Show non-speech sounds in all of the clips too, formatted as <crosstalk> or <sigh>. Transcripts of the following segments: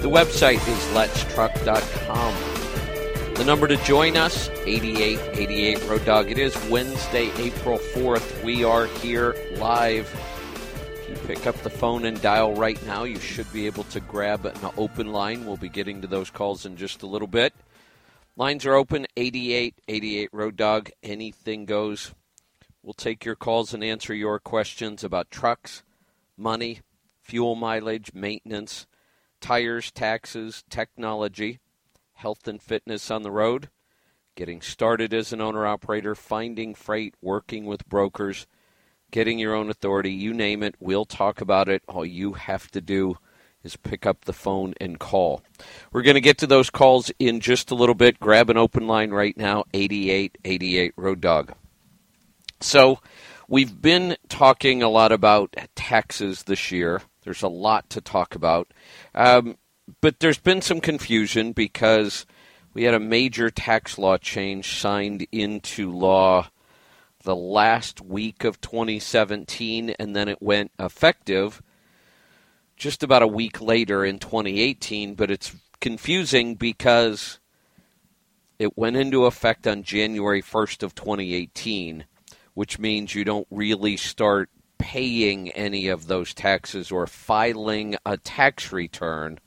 The website is letstruck.com. The number to join us, 8888 Road Dog. It is Wednesday, April 4th. We are here live. If you pick up the phone and dial right now, you should be able to grab an open line. We'll be getting to those calls in just a little bit. Lines are open, 8888 Road Dog. Anything goes. We'll take your calls and answer your questions about trucks, money, fuel mileage, maintenance tires, taxes, technology, health and fitness on the road, getting started as an owner operator, finding freight, working with brokers, getting your own authority, you name it, we'll talk about it. All you have to do is pick up the phone and call. We're going to get to those calls in just a little bit. Grab an open line right now, 8888 Road Dog. So, we've been talking a lot about taxes this year. There's a lot to talk about. Um, but there's been some confusion because we had a major tax law change signed into law the last week of 2017, and then it went effective just about a week later in 2018. But it's confusing because it went into effect on January 1st of 2018, which means you don't really start paying any of those taxes or filing a tax return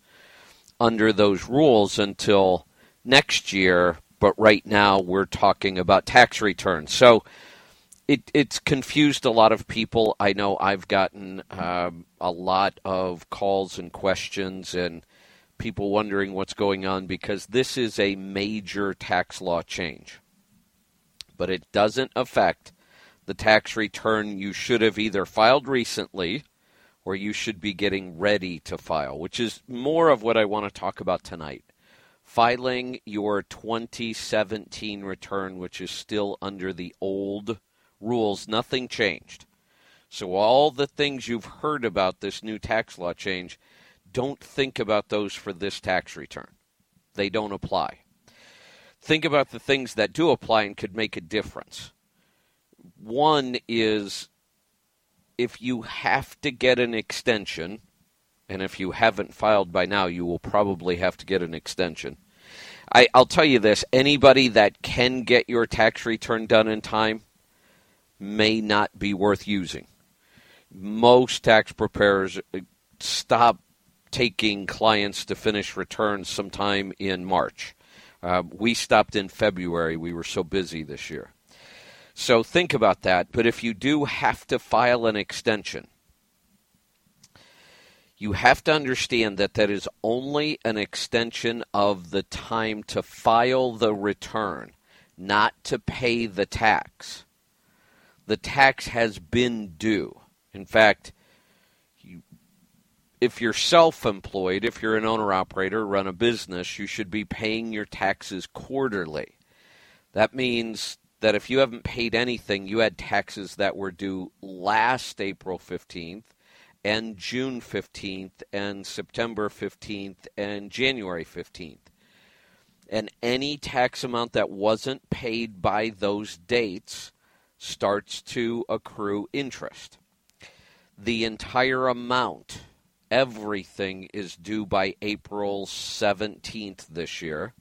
under those rules until next year. But right now, we're talking about tax returns. So it, it's confused a lot of people. I know I've gotten um, a lot of calls and questions and people wondering what's going on because this is a major tax law change. But it doesn't affect the tax return you should have either filed recently or you should be getting ready to file, which is more of what I want to talk about tonight. Filing your 2017 return, which is still under the old rules, nothing changed. So, all the things you've heard about this new tax law change, don't think about those for this tax return. They don't apply. Think about the things that do apply and could make a difference. One is if you have to get an extension, and if you haven't filed by now, you will probably have to get an extension. I, will tell you this anybody that can get your tax return done in time may not be worth using. Most tax preparers uh, stop taking clients to finish returns sometime in March. Uh, we stopped in February. We were so busy this year. So think about that. But if you do have to file an extension, you have to understand that that is only an extension of the time to file the return, not to pay the tax. The tax has been due. In fact, you, if you're self employed, if you're an owner operator, run a business, you should be paying your taxes quarterly. That means that if you haven't paid anything, you had taxes that were due last April 15th and June 15th and September 15th and January 15th. And any tax amount that wasn't paid by those dates starts to accrue interest. The entire amount, everything is due by April 17th this year.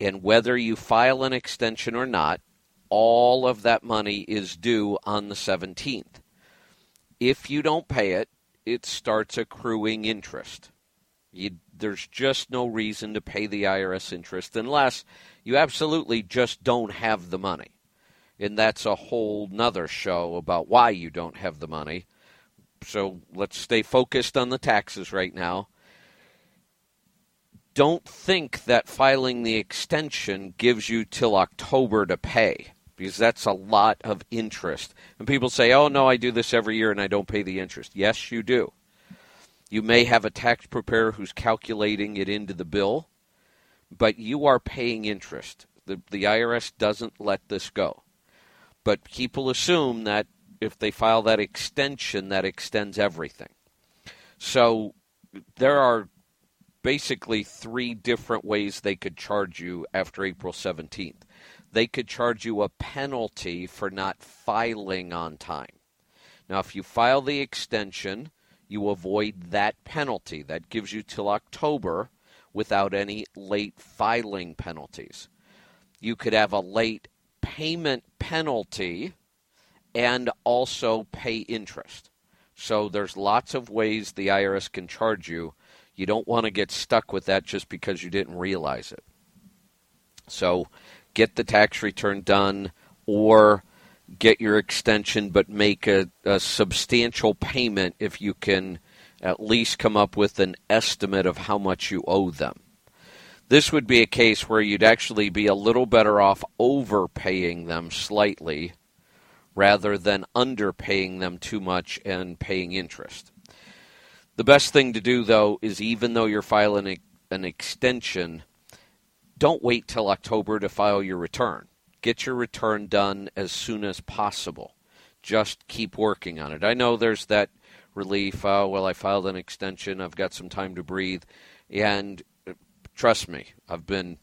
And whether you file an extension or not, all of that money is due on the 17th. If you don't pay it, it starts accruing interest. You, there's just no reason to pay the IRS interest unless you absolutely just don't have the money. And that's a whole nother show about why you don't have the money. So let's stay focused on the taxes right now. Don't think that filing the extension gives you till October to pay because that's a lot of interest. And people say, oh, no, I do this every year and I don't pay the interest. Yes, you do. You may have a tax preparer who's calculating it into the bill, but you are paying interest. The, the IRS doesn't let this go. But people assume that if they file that extension, that extends everything. So there are basically three different ways they could charge you after April 17th. They could charge you a penalty for not filing on time. Now, if you file the extension, you avoid that penalty. That gives you till October without any late filing penalties. You could have a late payment penalty and also pay interest. So there's lots of ways the IRS can charge you. You don't want to get stuck with that just because you didn't realize it. So get the tax return done or get your extension, but make a, a substantial payment if you can at least come up with an estimate of how much you owe them. This would be a case where you'd actually be a little better off overpaying them slightly rather than underpaying them too much and paying interest. The best thing to do, though, is even though you're filing an extension, don't wait till October to file your return. Get your return done as soon as possible. Just keep working on it. I know there's that relief. Oh, well, I filed an extension. I've got some time to breathe. And uh, trust me, I've been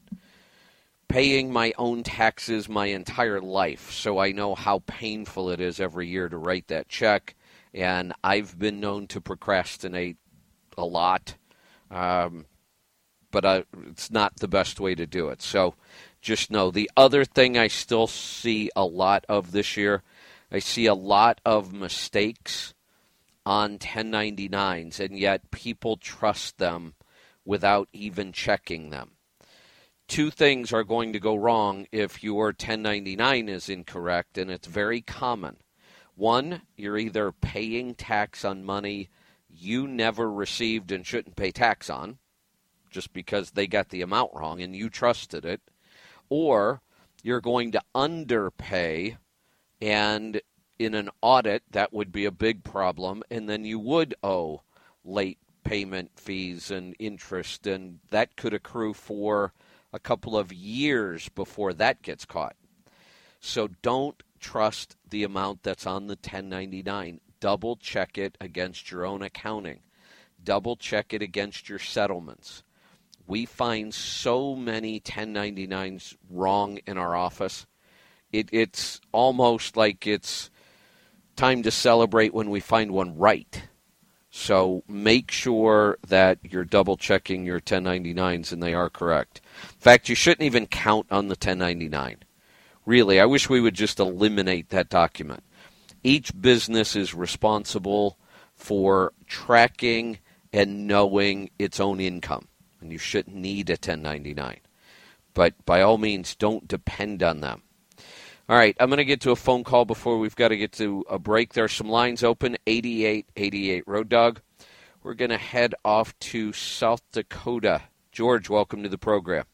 paying my own taxes my entire life, so I know how painful it is every year to write that check. And I've been known to procrastinate a lot, um, but I, it's not the best way to do it. So just know the other thing I still see a lot of this year, I see a lot of mistakes on 1099s, and yet people trust them without even checking them two things are going to go wrong if your 1099 is incorrect, and it's very common. One, you're either paying tax on money you never received and shouldn't pay tax on, just because they got the amount wrong and you trusted it, or you're going to underpay, and in an audit, that would be a big problem, and then you would owe late payment fees and interest, and that could accrue for a couple of years before that gets caught. So don't trust the amount that's on the 1099. Double check it against your own accounting. Double check it against your settlements. We find so many 1099s wrong in our office. It, it's almost like it's time to celebrate when we find one right. So make sure that you're double checking your 1099s and they are correct. In fact, you shouldn't even count on the 1099. Really, I wish we would just eliminate that document. Each business is responsible for tracking and knowing its own income, and you shouldn't need a 1099. But by all means, don't depend on them. All right, I'm going to get to a phone call before we've got to get to a break. There are some lines open 8888 Road Dog. We're going to head off to South Dakota. George, welcome to the program.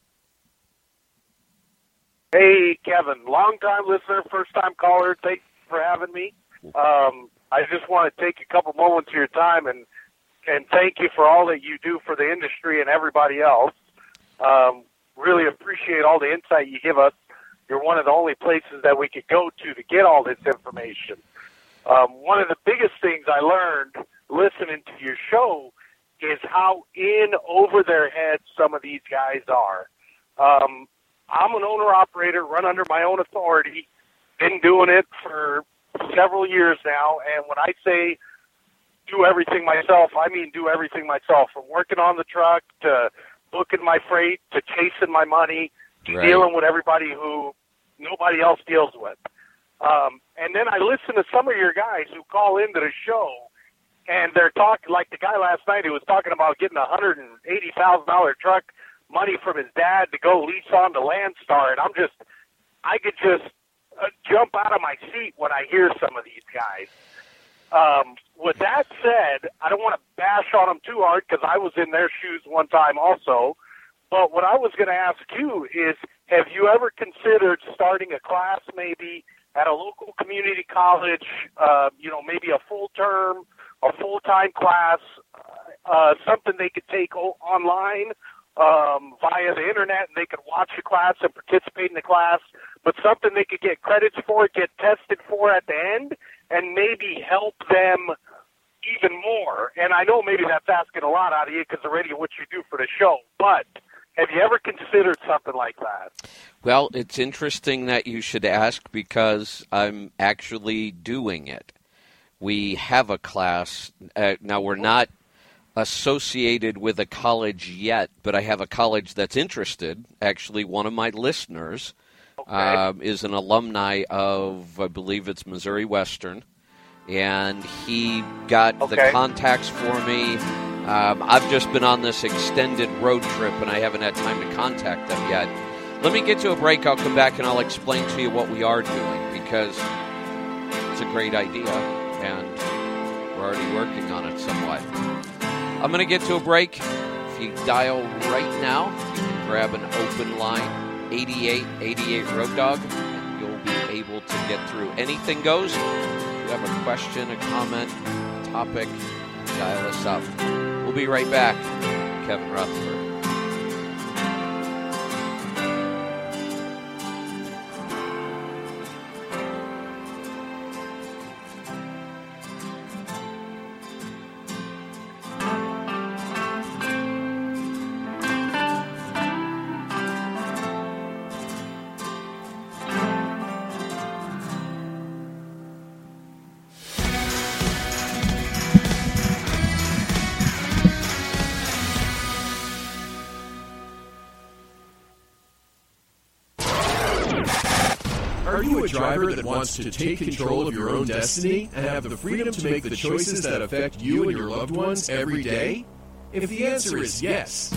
Hey, Kevin, long time listener, first time caller. Thanks for having me. Um, I just want to take a couple moments of your time and and thank you for all that you do for the industry and everybody else. Um, really appreciate all the insight you give us you're one of the only places that we could go to to get all this information. Um, one of the biggest things I learned listening to your show is how in over their heads some of these guys are. Um, I'm an owner operator, run under my own authority, been doing it for several years now, and when I say do everything myself, I mean do everything myself, from working on the truck to booking my freight to chasing my money to right. dealing with everybody who nobody else deals with. Um, and then I listen to some of your guys who call into the show, and they're talking like the guy last night who was talking about getting a hundred and eighty thousand dollar truck money from his dad to go lease on to Landstar, and I'm just, I could just uh, jump out of my seat when I hear some of these guys. Um, with that said, I don't want to bash on them too hard because I was in their shoes one time also. But what I was going to ask you is, have you ever considered starting a class maybe at a local community college? Uh, you know, maybe a full term, a full time class, uh, something they could take o- online, um, via the internet, and they could watch the class and participate in the class, but something they could get credits for, get tested for at the end, and maybe help them even more. And I know maybe that's asking a lot out of you because already what you do for the show, but have you ever considered something like that? Well, it's interesting that you should ask because I'm actually doing it. We have a class. Uh, now, we're not associated with a college yet, but I have a college that's interested. Actually, one of my listeners. Uh, is an alumni of, I believe it's Missouri Western, and he got okay. the contacts for me. Um, I've just been on this extended road trip, and I haven't had time to contact them yet. Let me get to a break. I'll come back and I'll explain to you what we are doing because it's a great idea, and we're already working on it somewhat. I'm going to get to a break. If you dial right now, you can grab an open line 8888 Road Dog, and you'll be able to get through. Anything goes. If you have a question, a comment, a topic, dial us up. We'll be right back. Kevin Rutherford. Wants to take control of your own destiny and have the freedom to make the choices that affect you and your loved ones every day? If the answer is yes,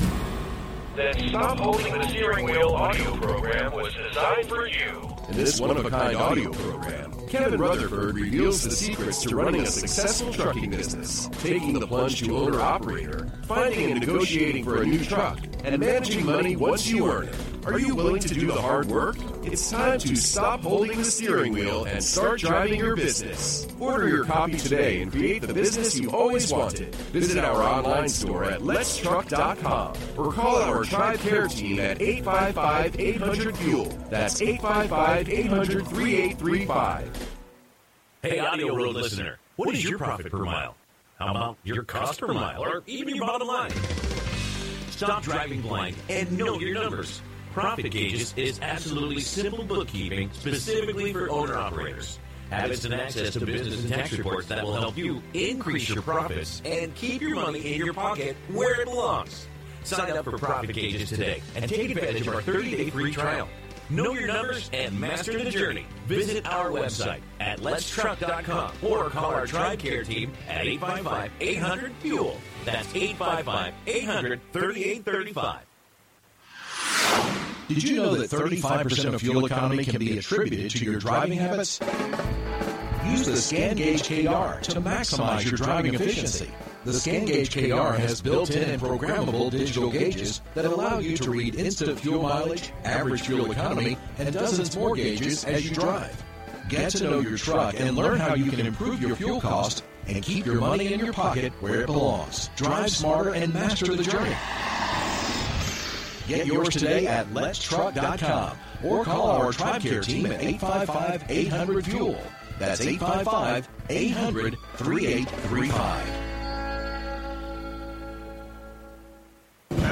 then Stop Holding the Steering Wheel audio program was designed for you. In this one of a kind audio program, Kevin Rutherford reveals the secrets to running a successful trucking business, taking the plunge to owner operator, finding and negotiating for a new truck, and managing money once you earn it. Are you willing to do the hard work? It's time to stop holding the steering wheel and start driving your business. Order your copy today and create the business you always wanted. Visit our online store at letstruck.com or call our Tribe Care team at 855 800 Fuel. That's 855 800 3835. Hey, Audio Road listener, what is your profit per mile? How about your cost per mile or even your bottom line? Stop driving blind and know your numbers. Profit Gauges is absolutely simple bookkeeping specifically for owner operators. Habits and access to business and tax reports that will help you increase your profits and keep your money in your pocket where it belongs. Sign up for Profit Gauges today and take advantage of our 30-day free trial. Know your numbers and master the journey. Visit our website at letstruck.com or call our Tribe Care team at 855-800-FUEL. That's 855-800-3835. Did you know that 35% of fuel economy can be attributed to your driving habits? Use the ScanGauge KR to maximize your driving efficiency. The ScanGauge KR has built-in and programmable digital gauges that allow you to read instant fuel mileage, average fuel economy, and dozens more gauges as you drive. Get to know your truck and learn how you can improve your fuel cost and keep your money in your pocket where it belongs. Drive smarter and master the journey. Get yours today at letstruck.com or call our Tribe Care team at 855 800 Fuel. That's 855 800 3835.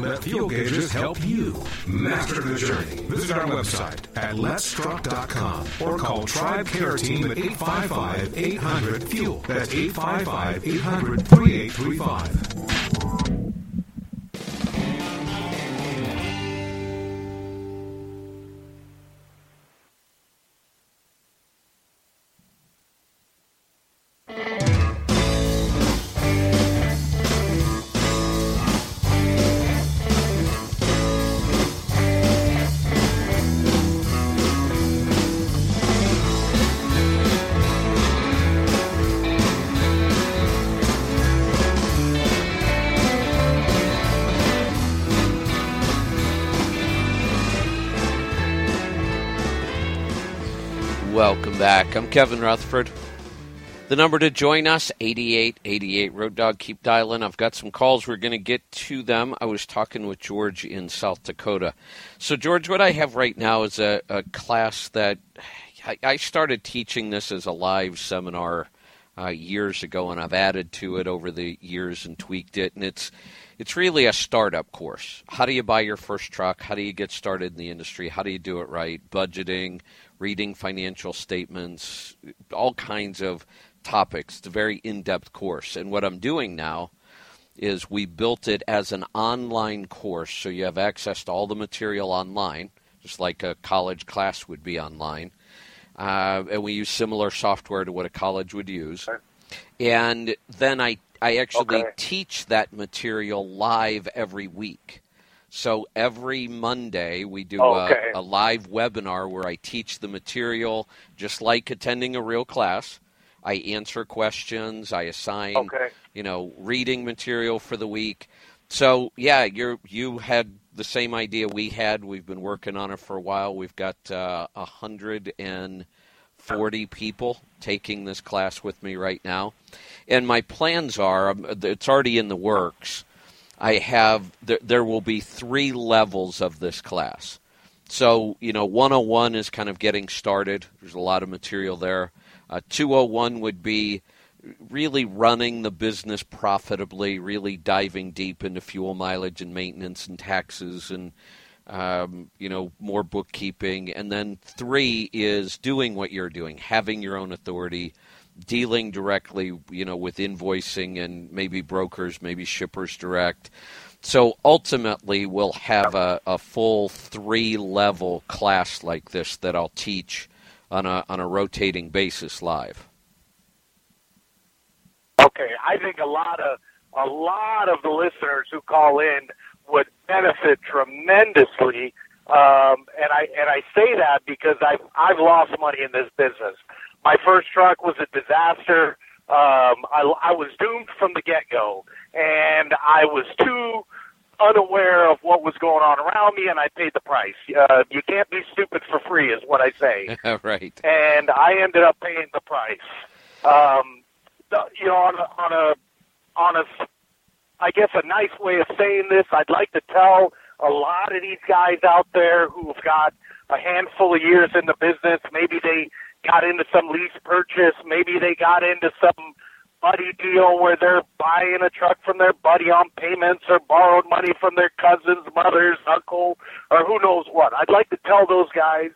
Let Fuel Gauges help you master the journey. Visit our website at letstruck.com or call Tribe Care Team at 855 800 Fuel. That's 855 800 3835. Kevin Rutherford. The number to join us, 8888 Road Dog. Keep dialing. I've got some calls. We're going to get to them. I was talking with George in South Dakota. So, George, what I have right now is a, a class that I, I, started teaching this as a live seminar uh, years ago, and I've added to it over the years and tweaked it. And it's it's really a startup course. How do you buy your first truck? How do you get started in the industry? How do you do it right? Budgeting, reading financial statements, all kinds of topics. It's a very in depth course. And what I'm doing now is we built it as an online course, so you have access to all the material online, just like a college class would be online. Uh, and we use similar software to what a college would use. And then I, I actually Okay. teach that material live every week. So every Monday we do Okay. a, a live webinar where I teach the material just like attending a real class. I answer questions. I assign, Okay. you know, reading material for the week. So yeah, you're you had the same idea we had. We've been working on it for a while. We've got uh, a hundred and forty people taking this class with me right now, and my plans are um, it's already in the works. I have there, there will be three levels of this class. So, you know, 101 is kind of getting started. There's a lot of material there. Uh, 201 would be really running the business profitably, really diving deep into fuel mileage and maintenance and taxes and, um, you know, more bookkeeping. And then three is doing what you're doing, having your own authority, dealing directly, you know, with invoicing and maybe brokers, maybe shippers direct. So ultimately, we'll have a, a full three level class like this that I'll teach on a on a rotating basis live. Okay, I think a lot of a lot of the listeners who call in would benefit tremendously. Um, and I and I say that because I've I've lost money in this business. My first truck was a disaster. Um, I, I was doomed from the get go, and I was too unaware of what was going on around me, and I paid the price. Uh, you can't be stupid for free, is what I say <laughs> right. and I ended up paying the price. Um, the, you know, on a, on a on a, s- I guess a nice way of saying this, I'd like to tell a lot of these guys out there who've got a handful of years in the business. Maybe they got into some lease purchase. Maybe they got into some buddy deal where they're buying a truck from their buddy on payments or borrowed money from their cousin's mother's uncle or who knows what. I'd like to tell those guys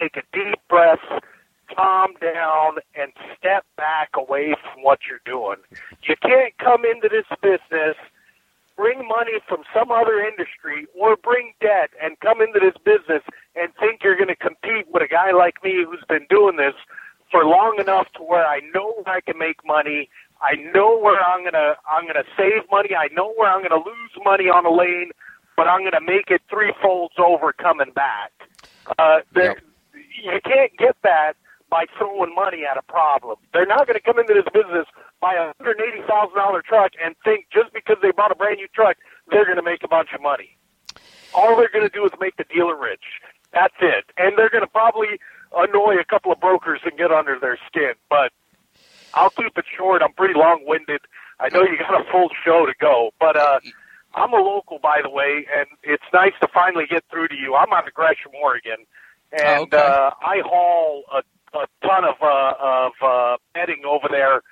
take a deep breath, calm down, and step back away from what you're doing. You can't come into this business, bring money from some other industry, or bring debt and come into this business and think you're going to compete with a guy like me who's been doing this for long enough to where I know where I can make money. I know where I'm gonna I'm gonna save money. I know where I'm gonna lose money on a lane, but I'm gonna make it three folds over coming back. Uh, there, Yep. You can't get that by throwing money at a problem. They're not going to come into this business buy a hundred eighty thousand dollar truck and think just because they bought a brand new truck they're going to make a bunch of money. All they're going to do is make the dealer rich. That's it, and they're going to probably annoy a couple of brokers and get under their skin. But I'll keep it short. I'm pretty long winded. I know you got a full show to go, but uh, I'm a local, by the way, and it's nice to finally get through to you. I'm out of Gresham, Oregon, and Oh, okay. uh, I haul a, a ton of uh, of uh, bedding over there.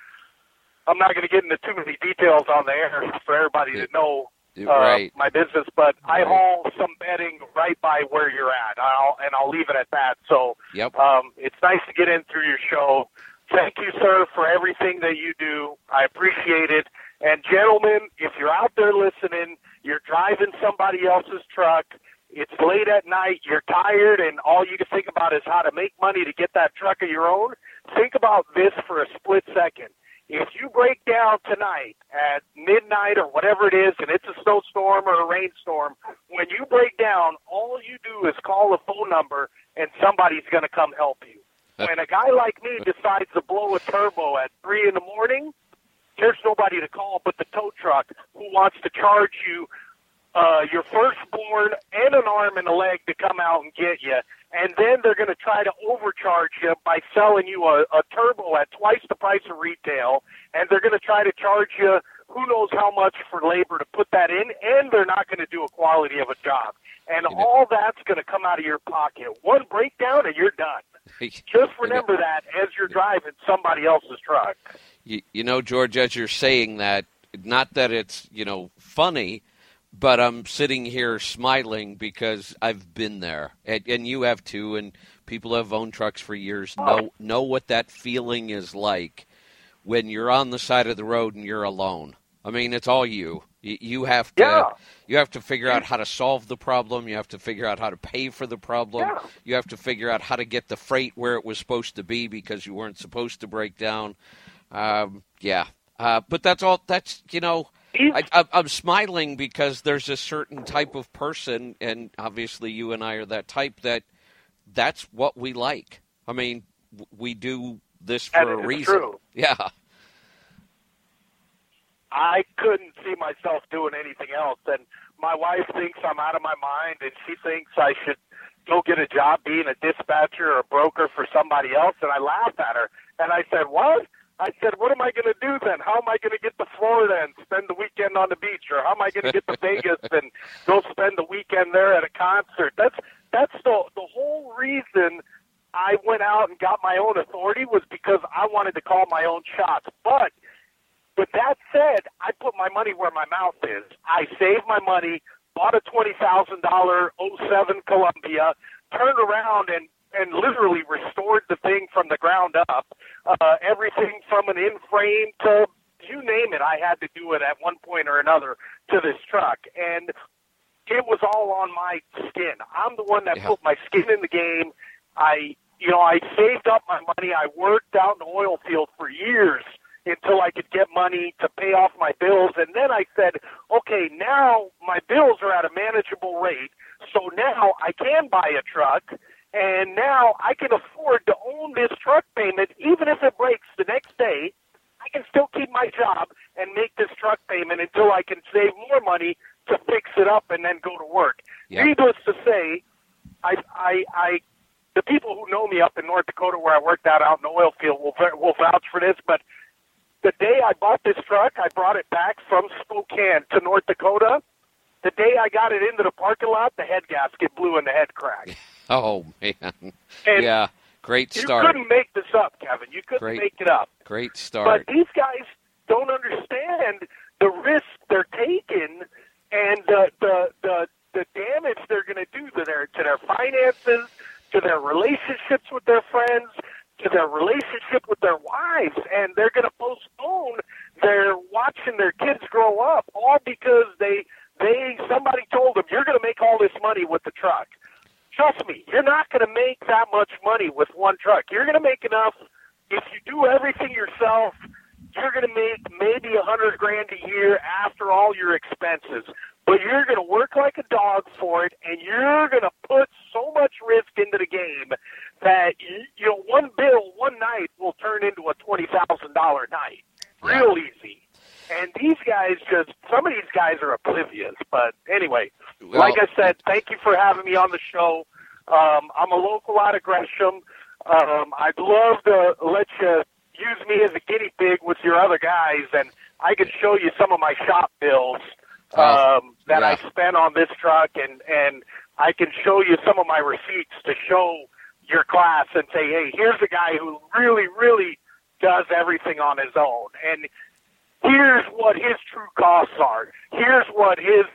I'm not going to get into too many details on the air for everybody to know uh, right. my business, but I haul some bedding right by where you're at. I'll and I'll leave it at that. So Yep. um, it's nice to get in through your show. Thank you, sir, for everything that you do. I appreciate it. And gentlemen, if you're out there listening, you're driving somebody else's truck. It's late at night. You're tired, and all you can think about is how to make money to get that truck of your own. Think about this for a split second. If you break down tonight at midnight or whatever it is, and it's a snowstorm or a rainstorm, when you break down, all you do is call a phone number, and somebody's going to come help you. When a guy like me decides to blow a turbo at three in the morning, there's nobody to call but the tow truck who wants to charge you uh, your firstborn and an arm and a leg to come out and get you, and then they're going to try to overcharge you by selling you a, a turbo at twice the price of retail, and they're going to try to charge you who knows how much for labor to put that in, and they're not going to do a quality of a job. And all that's going to come out of your pocket. One breakdown, and you're done. <laughs> Just remember that as you're driving somebody else's truck. You, you know, George, as you're saying that, not that it's you know funny, but I'm sitting here smiling because I've been there, and, and you have too, and people have owned trucks for years know know what that feeling is like when you're on the side of the road and you're alone. I mean, it's all you. You, you have to Yeah. you have to figure out how to solve the problem. You have to figure out how to pay for the problem. Yeah. You have to figure out how to get the freight where it was supposed to be because you weren't supposed to break down. Um, yeah, uh, but that's all. That's you know. I, I'm smiling because there's a certain type of person, and obviously you and I are that type that that's what we like. I mean, we do this for a reason. true. Yeah, I couldn't see myself doing anything else. And my wife thinks I'm out of my mind, and she thinks I should go get a job being a dispatcher or a broker for somebody else. And I laughed at her, and I said, "What?" I said, "What am I going to do then? How am I going to get to Florida and spend the weekend on the beach, or how am I going to get to <laughs> Vegas and go spend the weekend there at a concert?" That's that's the the whole reason I went out and got my own authority was because I wanted to call my own shots. But with that said, I put my money where my mouth is. I saved my money, bought a twenty thousand dollar '07 Columbia, turned around and and literally restored the thing from the ground up. Uh, everything from an in frame to you name it, I had to do it at one point or another to this truck, and it was all on my skin. I'm the one that Yeah. put my skin in the game. I, you know, I saved up my money. I worked out in the oil field for years until I could get money to pay off my bills. And then I said, okay, now my bills are at a manageable rate. So now I can buy a truck. And now I can afford to own this truck payment, even if it breaks the next day. I can still keep my job and make this truck payment until I can save more money to fix it up and then go to work. Yeah. Needless to say, I, I, I, the people who know me up in North Dakota where I worked out out in the oil field will will vouch for this. But the day I bought this truck, I brought it back from Spokane to North Dakota. The day I got it into the parking lot, the head gasket blew and the head cracked. <laughs> <laughs> Oh man. And yeah. Great start. You couldn't make this up, Kevin. You couldn't Great. make it up. Great start. But these guys don't understand the risk they're taking and the the the, the damage they're going to do to their to their finances, to their relationships with their friends, to their relationship with their wives, and they're going to postpone their watching their kids grow up all because they they somebody told them you're going to make all this money with the truck. Trust me, you're not going to make that much money with one truck. You're going to make enough if you do everything yourself. You're going to make maybe a hundred grand a year after all your expenses, but you're going to work like a dog for it, and you're going to put so much risk into the game that you, know one bill one night will turn into a twenty thousand dollar night, real easy. And these guys just some of these guys are oblivious. But anyway, Well- like I said, thank you for having me on the show. Um, I'm a local out of Gresham. Um, I'd love to let you use me as a guinea pig with your other guys, and I can show you some of my shop bills Oh, um, that yeah. I spent on this truck, and and I can show you some of my receipts to show your class and say, hey, here's a guy who really, really does everything on his own, and here's what his true costs are. Here's what his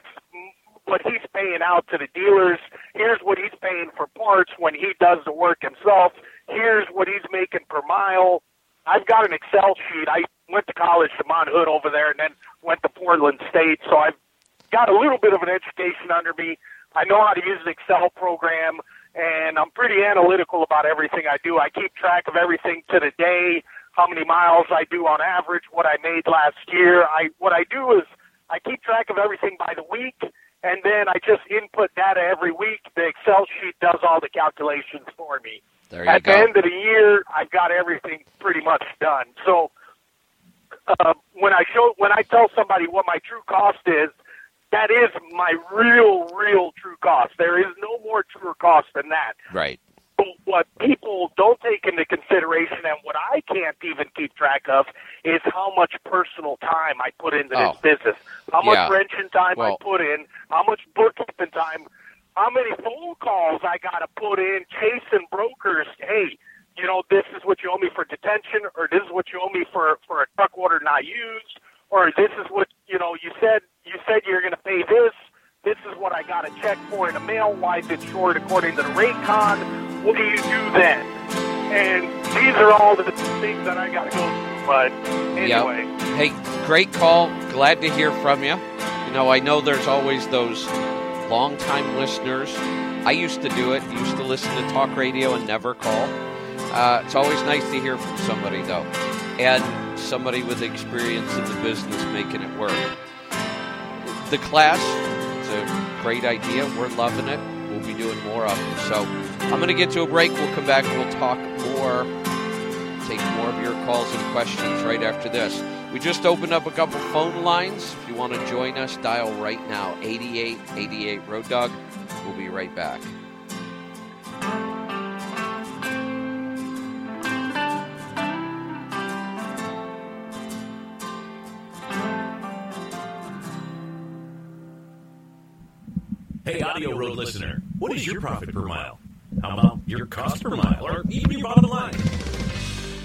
what he's paying out to the dealers. Here's what he's paying for parts when he does the work himself. Here's what he's making per mile. I've got an Excel sheet. I went to college to Mount Hood over there and then went to Portland State, so I've got a little bit of an education under me. I know how to use an Excel program, and I'm pretty analytical about everything I do. I keep track of everything to the day, how many miles I do on average, what I made last year. I what I do is I keep track of everything by the week, and then I just input data every week. The Excel sheet does all the calculations for me. There you At go. the end of the year, I've got everything pretty much done. So uh, when I show when I tell somebody what my true cost is, that is my real, real true cost. There is no more truer cost than that. Right. But what people don't take into consideration and what I can't even keep track of is how much personal time I put into Oh. this business. How much Yeah. wrenching time Well- I put in, how much bookkeeping time, how many phone calls I got to put in chasing brokers. Hey, you know, this is what you owe me for detention, or this is what you owe me for for a truck order not used, or this is what you know you said you said you're going to pay this. This is what I got a check for in the mail. Why is it short according to the rate con? What do you do then? And these are all the things that I got to go through. But anyway, Hey, great call. Glad to hear from you. You know, I know there's always those long-time listeners. I used to do it. Used to listen to talk radio and never call. Uh, it's always nice to hear from somebody though, and somebody with experience in the business making it work. The class, a great idea. We're loving it. We'll be doing more of them. So I'm going to get to a break. We'll come back we'll talk more take more of your calls and questions right after this. We just opened up a couple phone lines. If you want to join us, dial right now 8888 Road Dog. We'll be right back. Hey, Audio Road listener, what is your profit per mile? How about your cost per mile, or even your bottom line?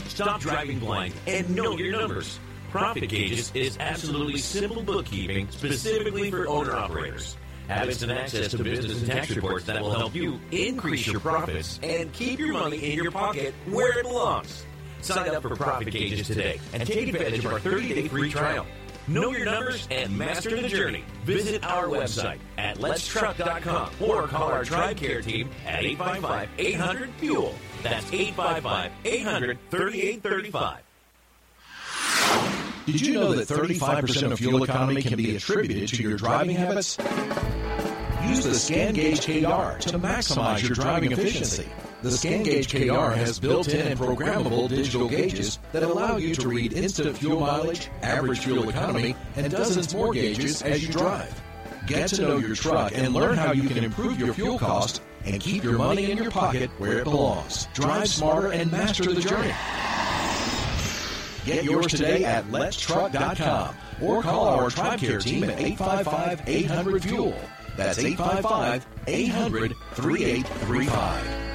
Stop driving blind and know your numbers. Profit Gauges is absolutely simple bookkeeping specifically for owner operators. Habits and access to business and tax reports that will help you increase your profits and keep your money in your pocket where it belongs. Sign up for Profit Gauges today and take advantage of our 30-day free trial. Know your numbers and master the journey. Visit our website at letstruck.com or call our Tribe Care team at 855-800-FUEL. That's 855-800-3835. Did you know that 35% of fuel economy can be attributed to your driving habits? Use the ScanGauge KR to maximize your driving efficiency. The ScanGauge KR has built-in and programmable digital gauges that allow you to read instant fuel mileage, average fuel economy, and dozens more gauges as you drive. Get to know your truck and learn how you can improve your fuel cost and keep your money in your pocket where it belongs. Drive smarter and master the journey. Get yours today at letstruck.com or call our Tribe Care team at 855-800-FUEL. That's 855-800-3835.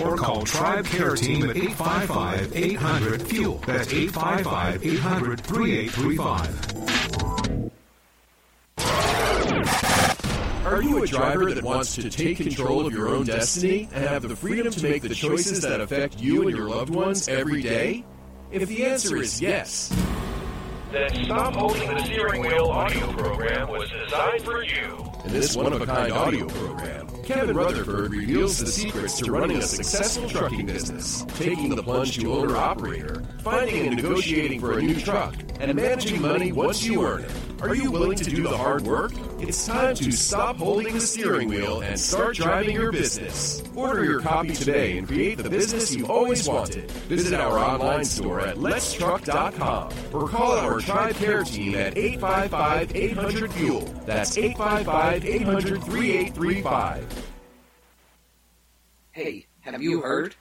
or call Tribe Care Team at 855-800-FUEL. That's 855-800-3835. Are you a driver that wants to take control of your own destiny and have the freedom to make the choices that affect you and your loved ones every day? If the answer is yes, Then Stop Holding the Steering Wheel audio program was designed for you. in this one-of-a-kind audio program, Kevin Rutherford reveals the secrets to running a successful trucking business, taking the plunge to owner-operator, finding and negotiating for a new truck, and managing money once you earn it. Are you willing to do the hard work? It's time to stop holding the steering wheel and start driving your business. Order your copy today and create the business you always wanted. Visit our online store at letstruck.com or call our Tribe Care team at 855-800-FUEL. That's 855-800-3835. Hey, have you heard?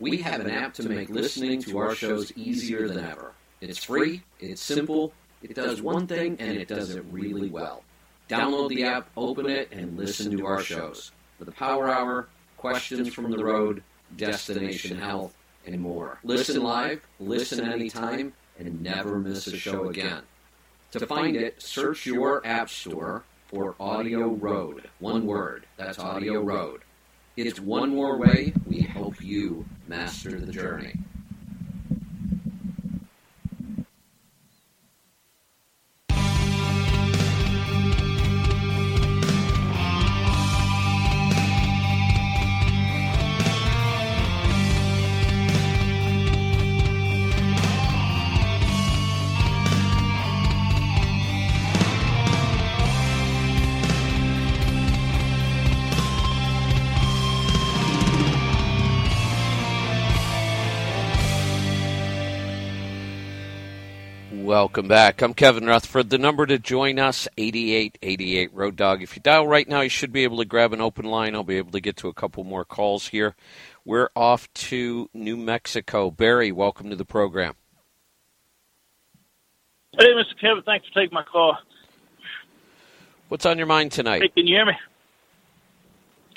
We have an app to make listening to our shows easier than ever. It's free, it's simple, it does one thing, and it does it really well. Download the app, open it, and listen to our shows. For the Power Hour, Questions from the Road, Destination Health, and more. Listen live, listen anytime, and never miss a show again. To find it, search your app store for Audio Road. One word. That's Audio Road. It's one more way we help you master the journey. Welcome back. I'm Kevin Rutherford. The number to join us, 8888 Road Dog. If you dial right now, you should be able to grab an open line. I'll be able to get to a couple more calls here. We're off to New Mexico. Barry, welcome to the program. Hey, Mr. Kevin, thanks for taking my call. What's on your mind tonight? Hey, can you hear me?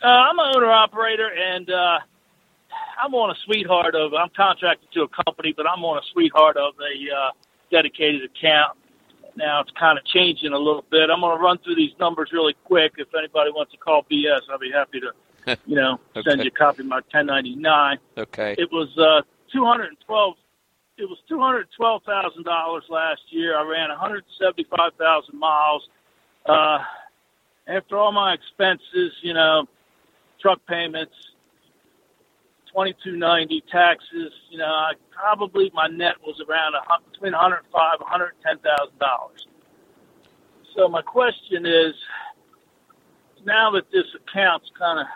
Uh, I'm an owner operator, and uh, I'm on a sweetheart of. I'm contracted to a company, but I'm on a sweetheart of a uh, dedicated account. Now it's kind of changing a little bit. I'm going to run through these numbers really quick. If anybody wants to call BS, I'll be happy to, <laughs> you know, Okay. send you a copy of my 1099. Okay. It was uh, 212. It was 212 thousand dollars last year. I ran 175,000 miles. Uh, after all my expenses, you know, truck payments, 2290 taxes. You know, I probably my net was around a, between 105 110 thousand dollars. So my question is, now that this account's kind of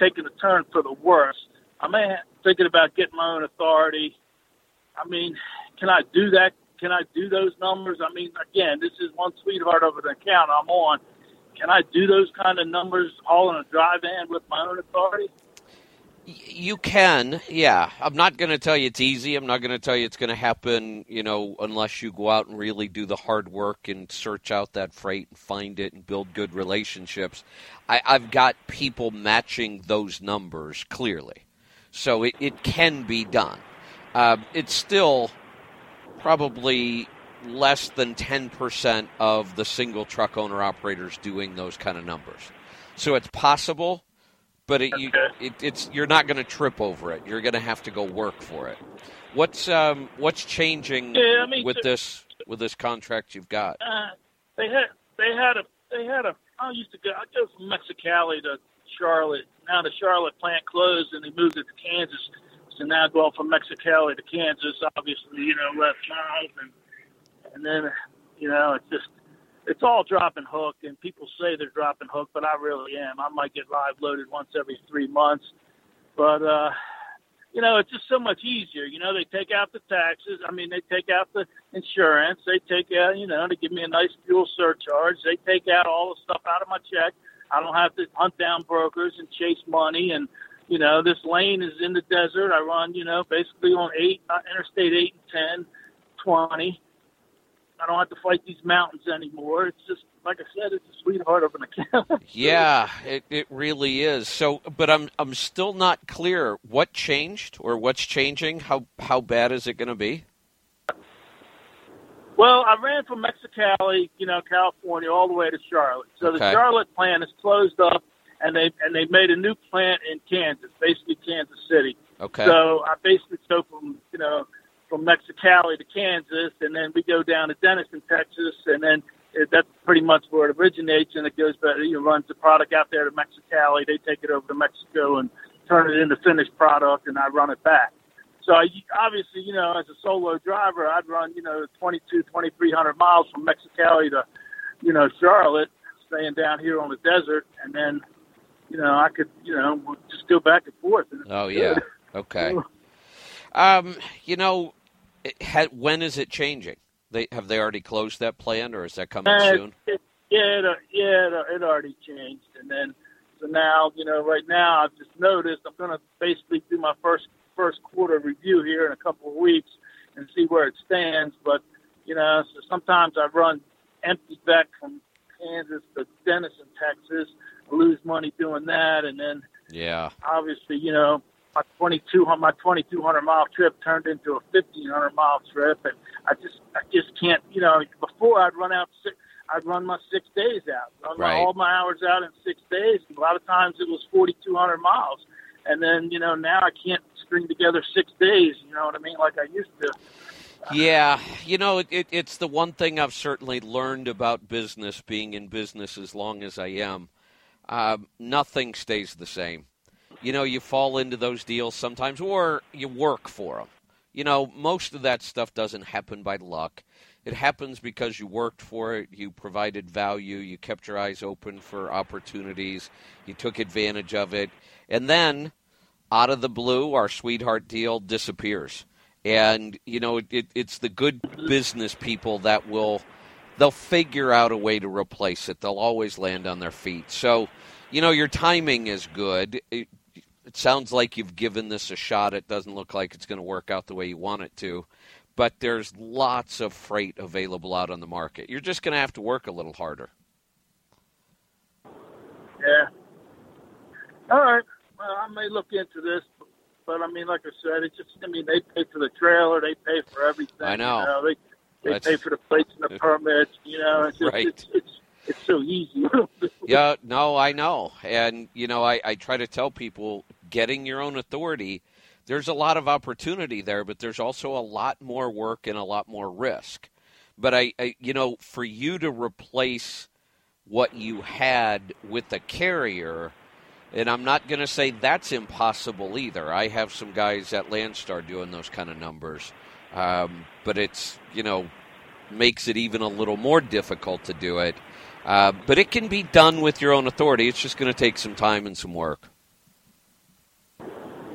taking a turn for the worse, I'm thinking about getting my own authority. I mean, can I do that? Can I do those numbers? I mean, again, this is one sweetheart of an account I'm on. Can I do those kind of numbers all in a dry van with my own authority? You can, yeah. I'm not going to tell you it's easy. I'm not going to tell you it's going to happen, you know, unless you go out and really do the hard work and search out that freight and find it and build good relationships. I, I've got people matching those numbers clearly. So it, it can be done. Uh, it's still probably less than 10% of the single truck owner operators doing those kind of numbers. So it's possible, but it, you, it, it's you're not going to trip over it. You're going to have to go work for it. What's um, what's changing Yeah, I mean, with so- this with this contract you've got? Uh, they had they had a they had a. I used to go. I go from Mexicali to Charlotte. Now the Charlotte plant closed and they moved it to Kansas. So now going from Mexicali to Kansas, obviously, you know, left miles and and then you know it's just it's all dropping hook and people say they're dropping hook, but I really am. I might get live loaded once every three months, but uh, you know it's just so much easier. You know they take out the taxes. I mean they take out the insurance. They take out you know they give me a nice fuel surcharge. They take out all the stuff out of my check. I don't have to hunt down brokers and chase money and you know, this lane is in the desert. I run, you know, basically on eight, uh, Interstate 8 and 10, 20. I don't have to fight these mountains anymore. It's just, like I said, it's a sweetheart of an account. <laughs> Yeah, it, it really is. So, but I'm I'm still not clear what changed or what's changing. How how bad is it going to be? well, I ran from Mexicali, you know, California, all the way to Charlotte. So the Charlotte plant is closed up, and they and they made a new plant in Kansas, basically Kansas City. Okay. So I basically go from you know from Mexicali to Kansas, and then we go down to Denison, Texas, and then it, that's pretty much where it originates, and it goes back. You know, runs the product out there to Mexicali. They take it over to Mexico and turn it into finished product, and I run it back. So I, obviously, you know, as a solo driver, I'd run you know 22, 2300 miles from Mexicali to you know Charlotte, staying down here on the desert, and then you know I could you know just go back and forth. And Oh yeah. good. <laughs> Okay. Um, you know, had, when is it changing? They have they already closed that plan, or is that coming Uh, soon? It, yeah, it, yeah, it, it already changed, and then so now, you know, right now I've just noticed I'm going to basically do my first first quarter review here in a couple of weeks and see where it stands. But you know, so sometimes I run empty back from Kansas to Denison, Texas, lose money doing that, and then Yeah. obviously, you know, my 22 my 2200 mile trip turned into a 1500 mile trip, and I just I just can't, you know, before I'd run out six, I'd run my six days out, run my, all my hours out in six days. A lot of times it was 4200 miles, and then you know now I can't string together six days. You know what I mean? Like I used to. Yeah, you know, it, it, it's the one thing I've certainly learned about business, being in business as long as I am. Um, nothing stays the same. You know, you fall into those deals sometimes, or you work for them. You know, most of that stuff doesn't happen by luck. It happens because you worked for it, you provided value, you kept your eyes open for opportunities, you took advantage of it, and then, out of the blue, our sweetheart deal disappears And you know, it, it's the good business people that will they'll figure out a way to replace it. They'll always land on their feet. So, you know, your timing is good. It, it sounds like you've given this a shot. It doesn't look like it's going to work out the way you want it to. But there's lots of freight available out on the market. You're just going to have to work a little harder. Yeah. All right. Well, I may look into this, but I mean, like I said, it's just. I mean, they pay for the trailer, they pay for everything. I know. You know they they That's- pay for the plates and the permits. You know, it's just, Right. it's, it's it's so easy. <laughs> yeah, no, I know. And, you know, I, I try to tell people getting your own authority, there's a lot of opportunity there, but there's also a lot more work and a lot more risk. But I, I you know, for you to replace what you had with a carrier, and I'm not going to say that's impossible either. I have some guys at Landstar doing those kind of numbers. Um, but it's, you know, makes it even a little more difficult to do it. Uh, but it can be done with your own authority. It's just going to take some time and some work.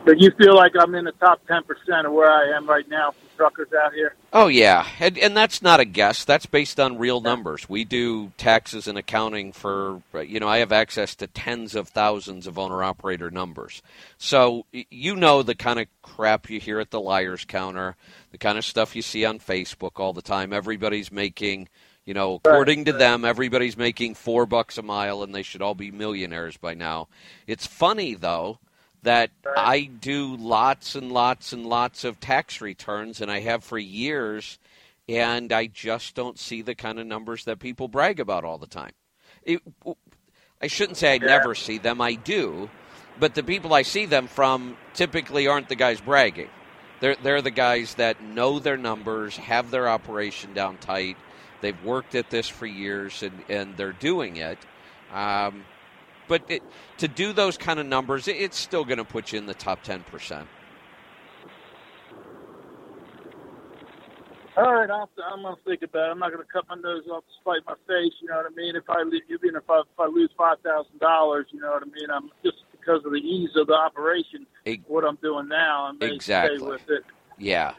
but you feel like I'm in the top ten percent of where I am right now for truckers out here. Oh yeah, and, and that's not a guess. That's based on real numbers. We do taxes and accounting for you know I have access to tens of thousands of owner operator numbers. So you know the kind of crap you hear at the liars counter, the kind of stuff you see on Facebook all the time. Everybody's making you know according to them everybody's making 4 bucks a mile and they should all be millionaires by now. It's funny though that I do lots and lots and lots of tax returns, and I have for years, and I just don't see the kind of numbers that people brag about all the time. It, I shouldn't say I never see them, I do, but the people I see them from typically aren't the guys bragging. They're, they're the guys that know their numbers, have their operation down tight, they've worked at this for years, and, and they're doing it. Um, but it, to do those kind of numbers, it, it's still going to put you in the top 10%. All right, I'll, I'm gonna think about it. I'm not gonna cut my nose off to spite my face. You know what I mean? If I even if I, if I lose five thousand dollars, you know what I mean? I'm just because of the ease of the operation. What I'm doing now, I may Exactly. stay with it. Yeah.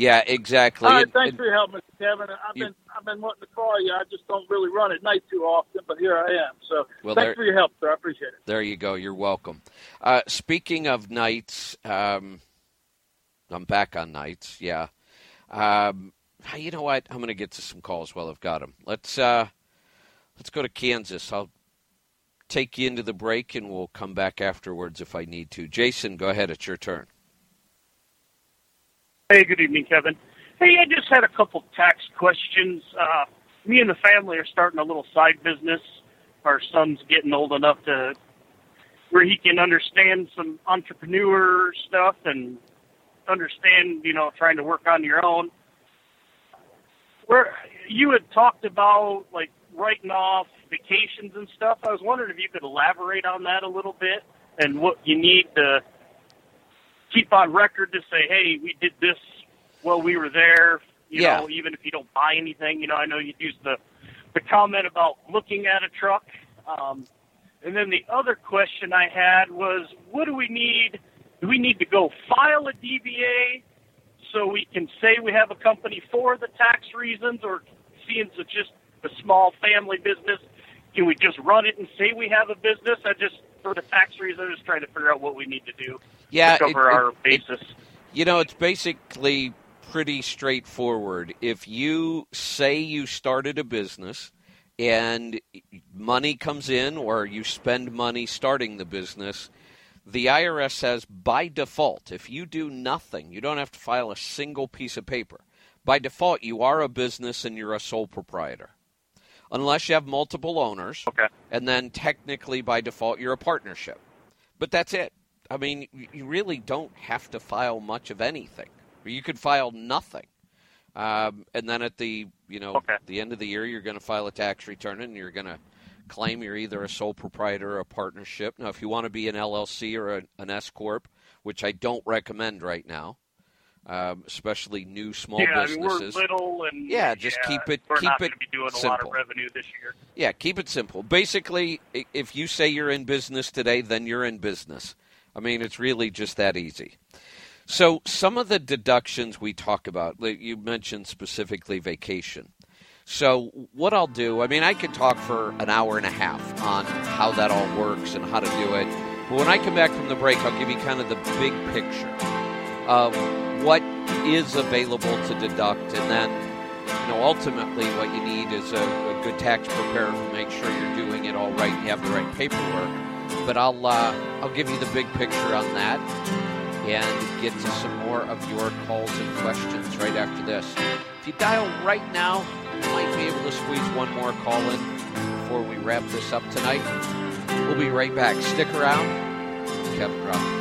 Yeah, exactly. All right, And- thanks and- for your help, Mr. Kevin. I've You- been I've been wanting to call you. I just don't really run at night too often, but here I am. So Well, thanks there- for your help, sir. I appreciate it. There you go. You're welcome. Uh, speaking of nights, um, I'm back on nights. Yeah. Um, you know what? I'm going to get to some calls while I've got them. Let's uh, let's go to Kansas. I'll take you into the break, and we'll come back afterwards if I need to. Jason, go ahead. It's your turn. Hey, good evening, Kevin. Hey, I just had a couple tax questions. Uh, me and the family are starting a little side business. Our son's getting old enough to where he can understand some entrepreneur stuff and understand, you know, trying to work on your own. Where you had talked about like writing off vacations and stuff. I was wondering if you could elaborate on that a little bit and what you need to keep on record to say, hey, we did this while we were there. You Yeah. know, even if you don't buy anything, you know, I know you used the the comment about looking at a truck. Um, and then the other question I had was, what do we need? Do we need to go file a DBA so we can say we have a company for the tax reasons, or seeing it's just a small family business, can we just run it and say we have a business? I just, for the tax reasons, I'm just trying to figure out what we need to do Yeah, to cover it- our it- basis. You know, it's basically pretty straightforward. If you say you started a business and money comes in or you spend money starting the business, the IRS says by default, if you do nothing, you don't have to file a single piece of paper. By default, you are a business and you're a sole proprietor. Unless you have multiple owners. Okay. And then technically, by default, you're a partnership. But that's it. I mean, you- really don't have to file much of anything. You could file nothing, um, and then at the you know the end of the year, you're going to file a tax return and you're going to claim you're either a sole proprietor or a partnership. Now, if you want to be an LLC or an, an S corp, which I don't recommend right now, um, especially new small yeah, businesses. I mean, little and Yeah, just keep it- We're keep not it going to be doing a lot simple. of revenue this year. Yeah, keep it simple. Basically, if you say you're in business today, then you're in business. I mean, it's really just that easy. So, some of the deductions we talk about, you mentioned specifically vacation. So, what I'll do, I mean, I could talk for an hour and a half on how that all works and how to do it. But when I come back from the break, I'll give you kind of the big picture of what is available to deduct, and then, you know, ultimately, what you need is a, a good tax preparer to make sure you're doing it all right and you have the right paperwork. But I'll uh, I'll give you the big picture on that and get to some more of your calls and questions right after this. If you dial right now, you might be able to squeeze one more call in before we wrap this up tonight. We'll be right back. Stick around. Kevin.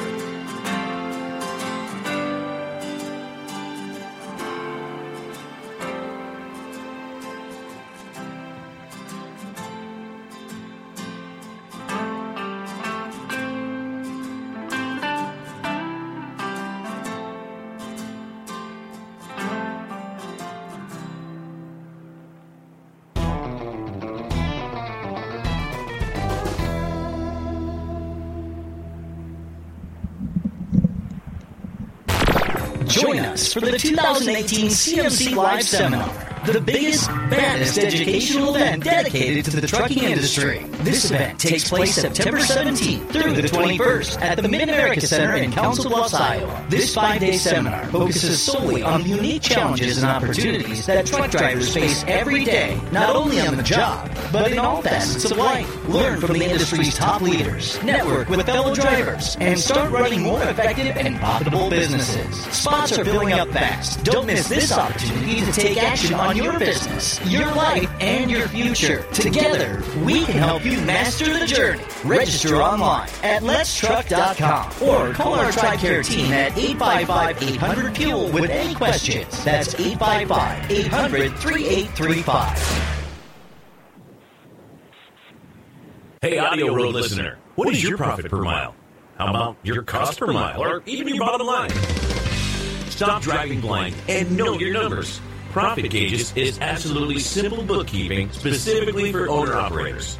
For the 2018 CMC Live Seminar the biggest, baddest educational event dedicated to the trucking industry. This event takes place September 17th through the 21st at the Mid-America Center in Council Bluffs, Iowa. This five-day seminar focuses solely on the unique challenges and opportunities that truck drivers face every day, not only on the job, but in all facets of life. Learn from the industry's top leaders, network with fellow drivers, and start running more effective and profitable businesses. Spots are filling up fast. Don't miss this opportunity to take action on your business, your life, and your future. Together, we can help you master the journey. Register online at letstruck.com or call our TribeCare team at 855-800-FUEL with any questions. That's 855-800-3835. Hey, Audio Road listener, what is your profit per mile? How about your cost per mile or even your bottom line? Stop driving blind and know your numbers. Profit Gauges is absolutely simple bookkeeping specifically for owner operators.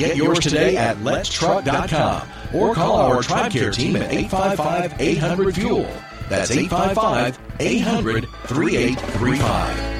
Get yours today at letstruck.com or call our TribeCare team at 855-800-FUEL. That's 855-800-3835.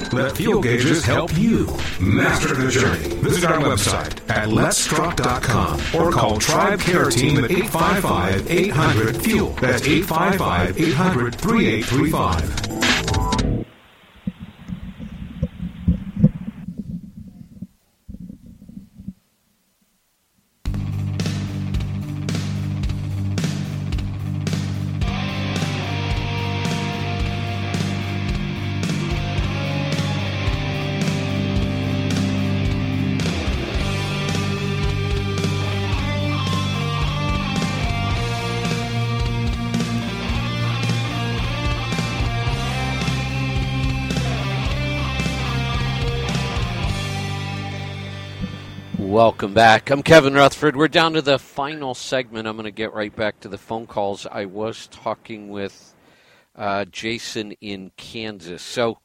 Let Fuel Gauges help you master the journey. Visit our website at letstruck.com or call Tribe Care Team at 855-800-FUEL. That's 855-800-3835. Welcome back. I'm Kevin Rutherford. We're down to the final segment. I'm going to get right back to the phone calls. I was talking with uh, Jason in Kansas. So,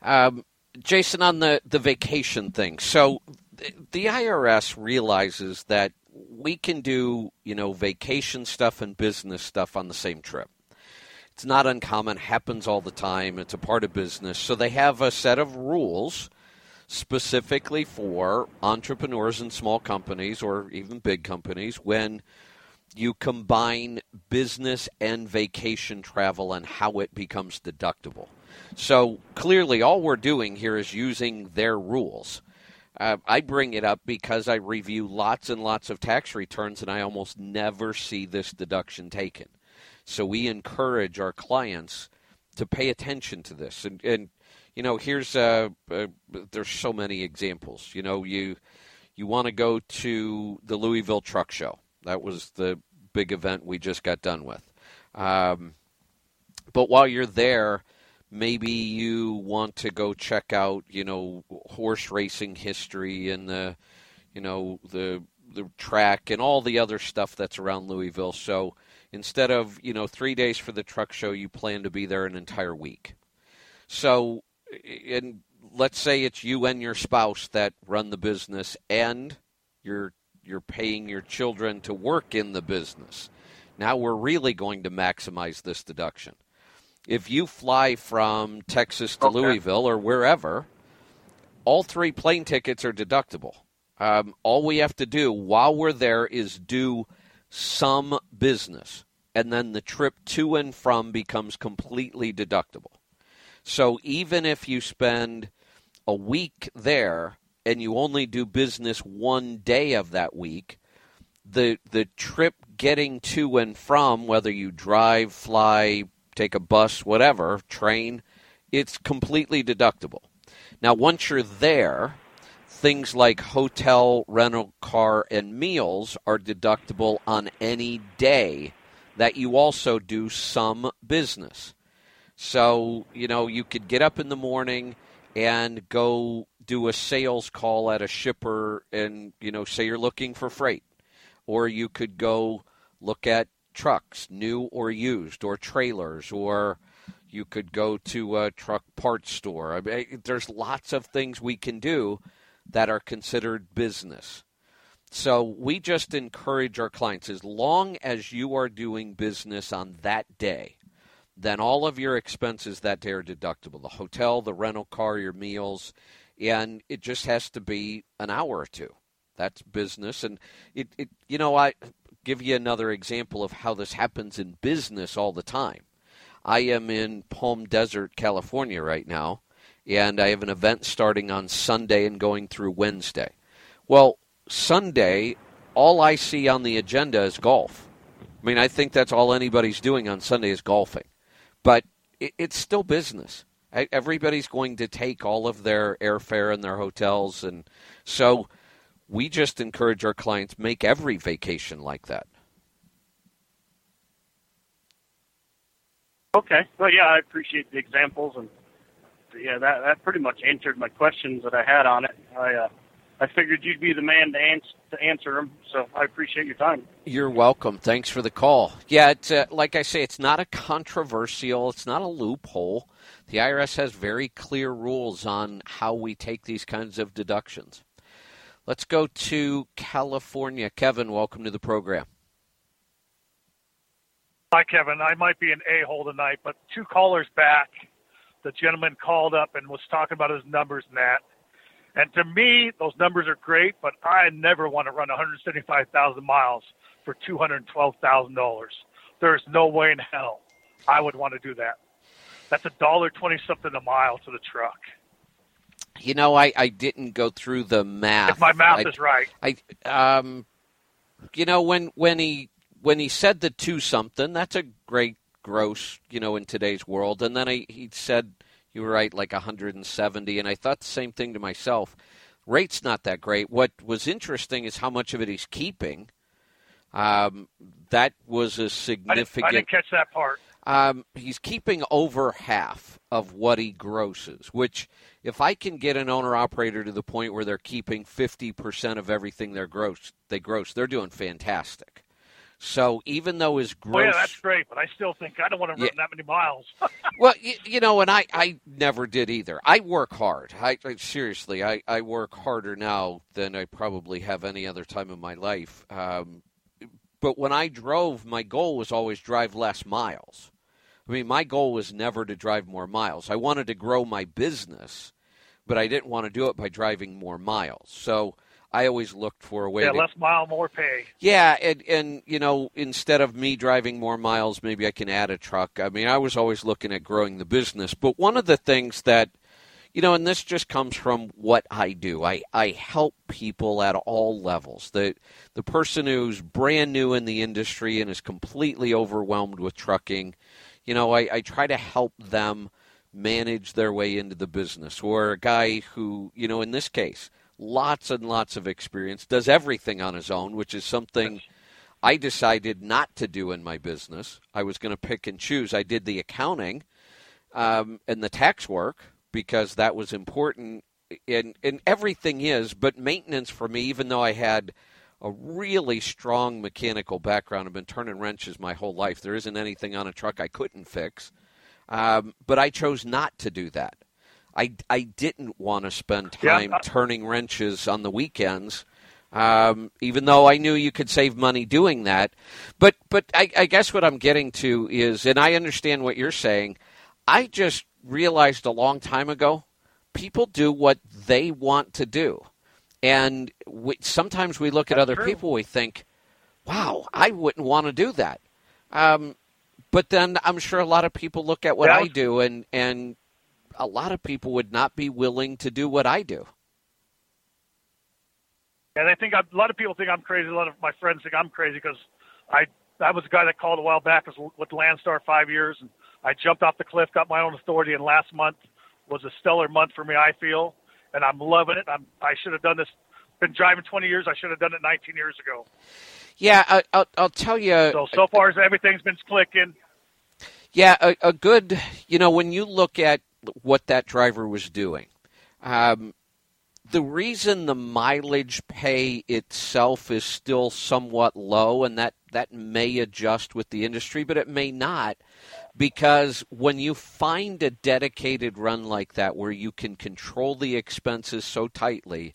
um, Jason, on the, the vacation thing. So, the IRS realizes that we can do, you know, vacation stuff and business stuff on the same trip. It's not uncommon, happens all the time. It's a part of business. So they have a set of rules specifically for entrepreneurs and small companies or even big companies when you combine business and vacation travel and how it becomes deductible. So clearly, all we're doing here is using their rules. Uh, I bring it up because I review lots and lots of tax returns and I almost never see this deduction taken. So we encourage our clients to pay attention to this. And, and you know, here's uh, uh, there's so many examples. You know, you you want to go to the Louisville Truck Show. That was the big event we just got done with. Um, but while you're there, maybe you want to go check out, you know, horse racing history and the, you know, the the track and all the other stuff that's around Louisville. So instead of you know three days for the truck show, you plan to be there an entire week. So, and let's say it's you and your spouse that run the business, and you're you're paying your children to work in the business. Now we're really going to maximize this deduction if you fly from Texas to okay. Louisville or wherever, all three plane tickets are deductible. Um, all we have to do while we're there is do some business, and then the trip to and from becomes completely deductible. So even if you spend a week there and you only do business one day of that week, the the trip getting to and from, whether you drive, fly, take a bus, whatever, train, it's completely deductible. Now, once you're there, things like hotel, rental car, and meals are deductible on any day that you also do some business. So, you know, you could get up in the morning and go do a sales call at a shipper and, you know, say you're looking for freight. Or you could go look at trucks, new or used, or trailers, or you could go to a truck parts store. I mean, there's lots of things we can do that are considered business. So we just encourage our clients as long as you are doing business on that day, then all of your expenses that day are deductible the hotel, the rental car, your meals, and it just has to be an hour or two. That's business. And it, it you know, I give you another example of how this happens in business all the time. I am in Palm Desert, California right now, and I have an event starting on Sunday and going through Wednesday. Well, Sunday, all I see on the agenda is golf. I mean, I think that's all anybody's doing on Sunday is golfing. But it's still business. Everybody's going to take all of their airfare and their hotels. And so we just encourage our clients make every vacation like that. Okay. Well, yeah, I appreciate the examples, and yeah, that that pretty much answered my questions that I had on it. I uh, I figured you'd be the man to answer to answer them, so I appreciate your time. You're welcome. Thanks for the call. Yeah, it's uh, like I say, it's not a controversial, it's not a loophole. The IRS has very clear rules on how we take these kinds of deductions. Let's go to California. Kevin, welcome to the program. Hi, Kevin. I might be an a hole tonight, but two callers back, the gentleman called up and was talking about his numbers and that. And to me, those numbers are great, but I never want to run 175,000 miles for $212,000. There's no way in hell I would want to do that. That's a dollar twenty something a mile to the truck. You know, I, I didn't go through the math. If my math I, is right. I um, you know when when he when he said the two something, that's a great gross, you know, in today's world. And then I, he said you were right, like 170, and I thought the same thing to myself. Rate's not that great. What was interesting is how much of it he's keeping. Um, that was a significant. I didn't, I didn't catch that part. Um, he's keeping over half of what he grosses, which if I can get an owner operator to the point where they're keeping 50% of everything they're gross, they gross, they're doing fantastic. So even though his gross, oh yeah, that's great, but I still think I don't want to run Yeah. that many miles. <laughs> well, you, you know, and I, I never did either. I work hard. I, I seriously, I, I work harder now than I probably have any other time in my life. Um, but when I drove, my goal was always drive less miles. I mean, my goal was never to drive more miles. I wanted to grow my business, but I didn't want to do it by driving more miles. So I always looked for a way yeah, to less mile, more pay. yeah, and and you know, instead of me driving more miles, maybe I can add a truck. I mean, I was always looking at growing the business, but one of the things that you know, and this just comes from what I do. I, I help people at all levels. The the person who's brand new in the industry and is completely overwhelmed with trucking, you know, I, I try to help them manage their way into the business. Or a guy who, you know, in this case, lots and lots of experience, does everything on his own, which is something I decided not to do in my business. I was going to pick and choose. I did the accounting um, and the tax work because that was important. And, and everything is, but maintenance for me, even though I had a really strong mechanical background, I've been turning wrenches my whole life. There isn't anything on a truck I couldn't fix. Um, but I chose not to do that. I, I didn't want to spend time I- turning wrenches on the weekends, um, even though I knew you could save money doing that. But but I, I guess what I'm getting to is, and I understand what you're saying. I just realized a long time ago, people do what they want to do, and we, sometimes we look at other true. people, we think, "Wow, I wouldn't want to do that." Um, but then I'm sure a lot of people look at what Yeah. I do, and and a lot of people would not be willing to do what I do. And I think a lot of people think I'm crazy. A lot of my friends think I'm crazy because I I was a guy that called a while back with Landstar five years, and I jumped off the cliff, got my own authority, and last month was a stellar month for me. I feel, and I'm loving it. I'm I should have done this. Been driving 20 years. I should have done it 19 years ago. Yeah, I, I'll, I'll tell you. So so far as everything's been clicking. Yeah, a, a good, you know, when you look at what that driver was doing, um, the reason the mileage pay itself is still somewhat low, and that, that may adjust with the industry, but it may not, because when you find a dedicated run like that where you can control the expenses so tightly,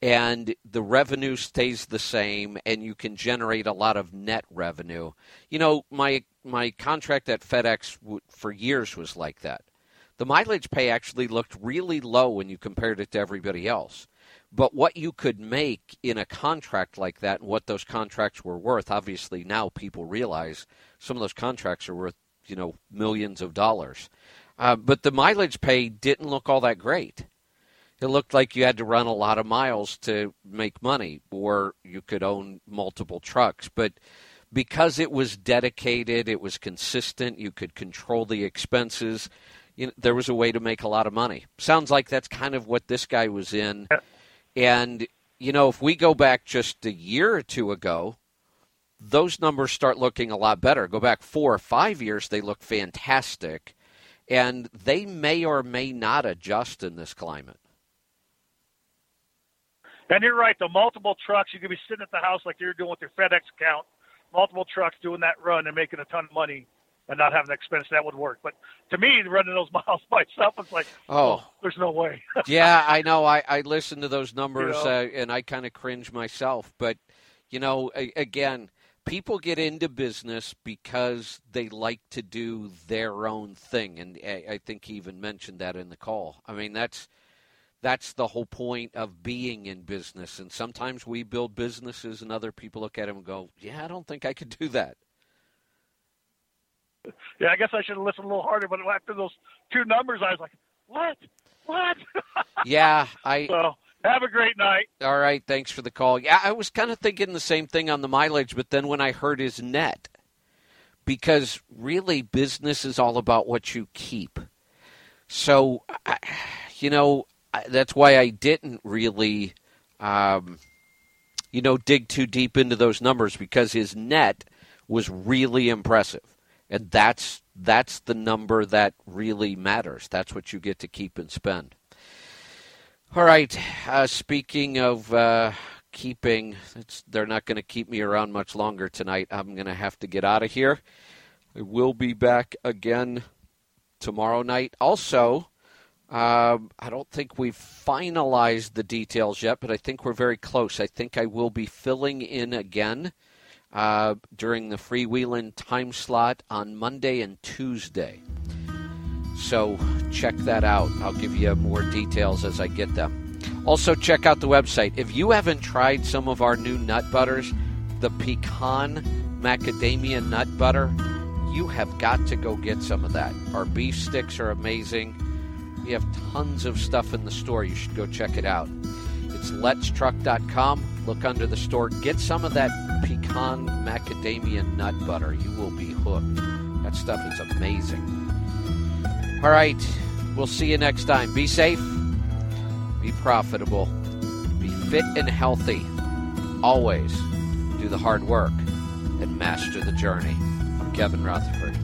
and the revenue stays the same and you can generate a lot of net revenue. You know, my my contract at FedEx for years was like that. The mileage pay actually looked really low when you compared it to everybody else. But what you could make in a contract like that and what those contracts were worth, obviously now people realize some of those contracts are worth, you know, millions of dollars. Uh, but the mileage pay didn't look all that great it looked like you had to run a lot of miles to make money, or you could own multiple trucks. But because it was dedicated, it was consistent, you could control the expenses, you know, there was a way to make a lot of money. Sounds like that's kind of what this guy was in. And, you know, if we go back just a year or two ago, those numbers start looking a lot better. Go back four or five years, they look fantastic. And they may or may not adjust in this climate. And you're right. The multiple trucks, you could be sitting at the house like you're doing with your FedEx account, multiple trucks doing that run and making a ton of money and not having expense. That would work. But to me, running those <laughs> miles myself, it's like, Oh. there's no way. <laughs> yeah, I know. I, I listen to those numbers You know? uh, and I kind of cringe myself. But, you know, a, again, people get into business because they like to do their own thing. And I, I think he even mentioned that in the call. I mean, that's. That's the whole point of being in business. And sometimes we build businesses and other people look at them and go, Yeah, I don't think I could do that. Yeah, I guess I should have listened a little harder. But after those two numbers, I was like, what? What? <laughs> Yeah, I. so have a great night. All right, thanks for the call. Yeah, I was kind of thinking the same thing on the mileage, but then when I heard his net, because really business is all about what you keep. So, I, you know, that's why I didn't really, um, you know, dig too deep into those numbers because his net was really impressive, and that's that's the number that really matters. That's what you get to keep and spend. All right. Uh, speaking of uh, keeping. they're not going to keep me around much longer tonight. I'm going to have to get out of here. I will be back again tomorrow night. Also, uh, I don't think we've finalized the details yet, but I think we're very close. I think I will be filling in again uh, during the freewheeling time slot on Monday and Tuesday. So check that out. I'll give you more details as I get them. Also, check out the website. If you haven't tried some of our new nut butters, the pecan macadamia nut butter, you have got to go get some of that. Our beef sticks are amazing. We have tons of stuff in the store. You should go check it out. It's letstruck.com. Look under the store. Get some of that pecan macadamia nut butter. You will be hooked. That stuff is amazing. All right. We'll see you next time. Be safe be profitable, be fit and healthy. Always do the hard work and master the journey. I'm Kevin Rutherford.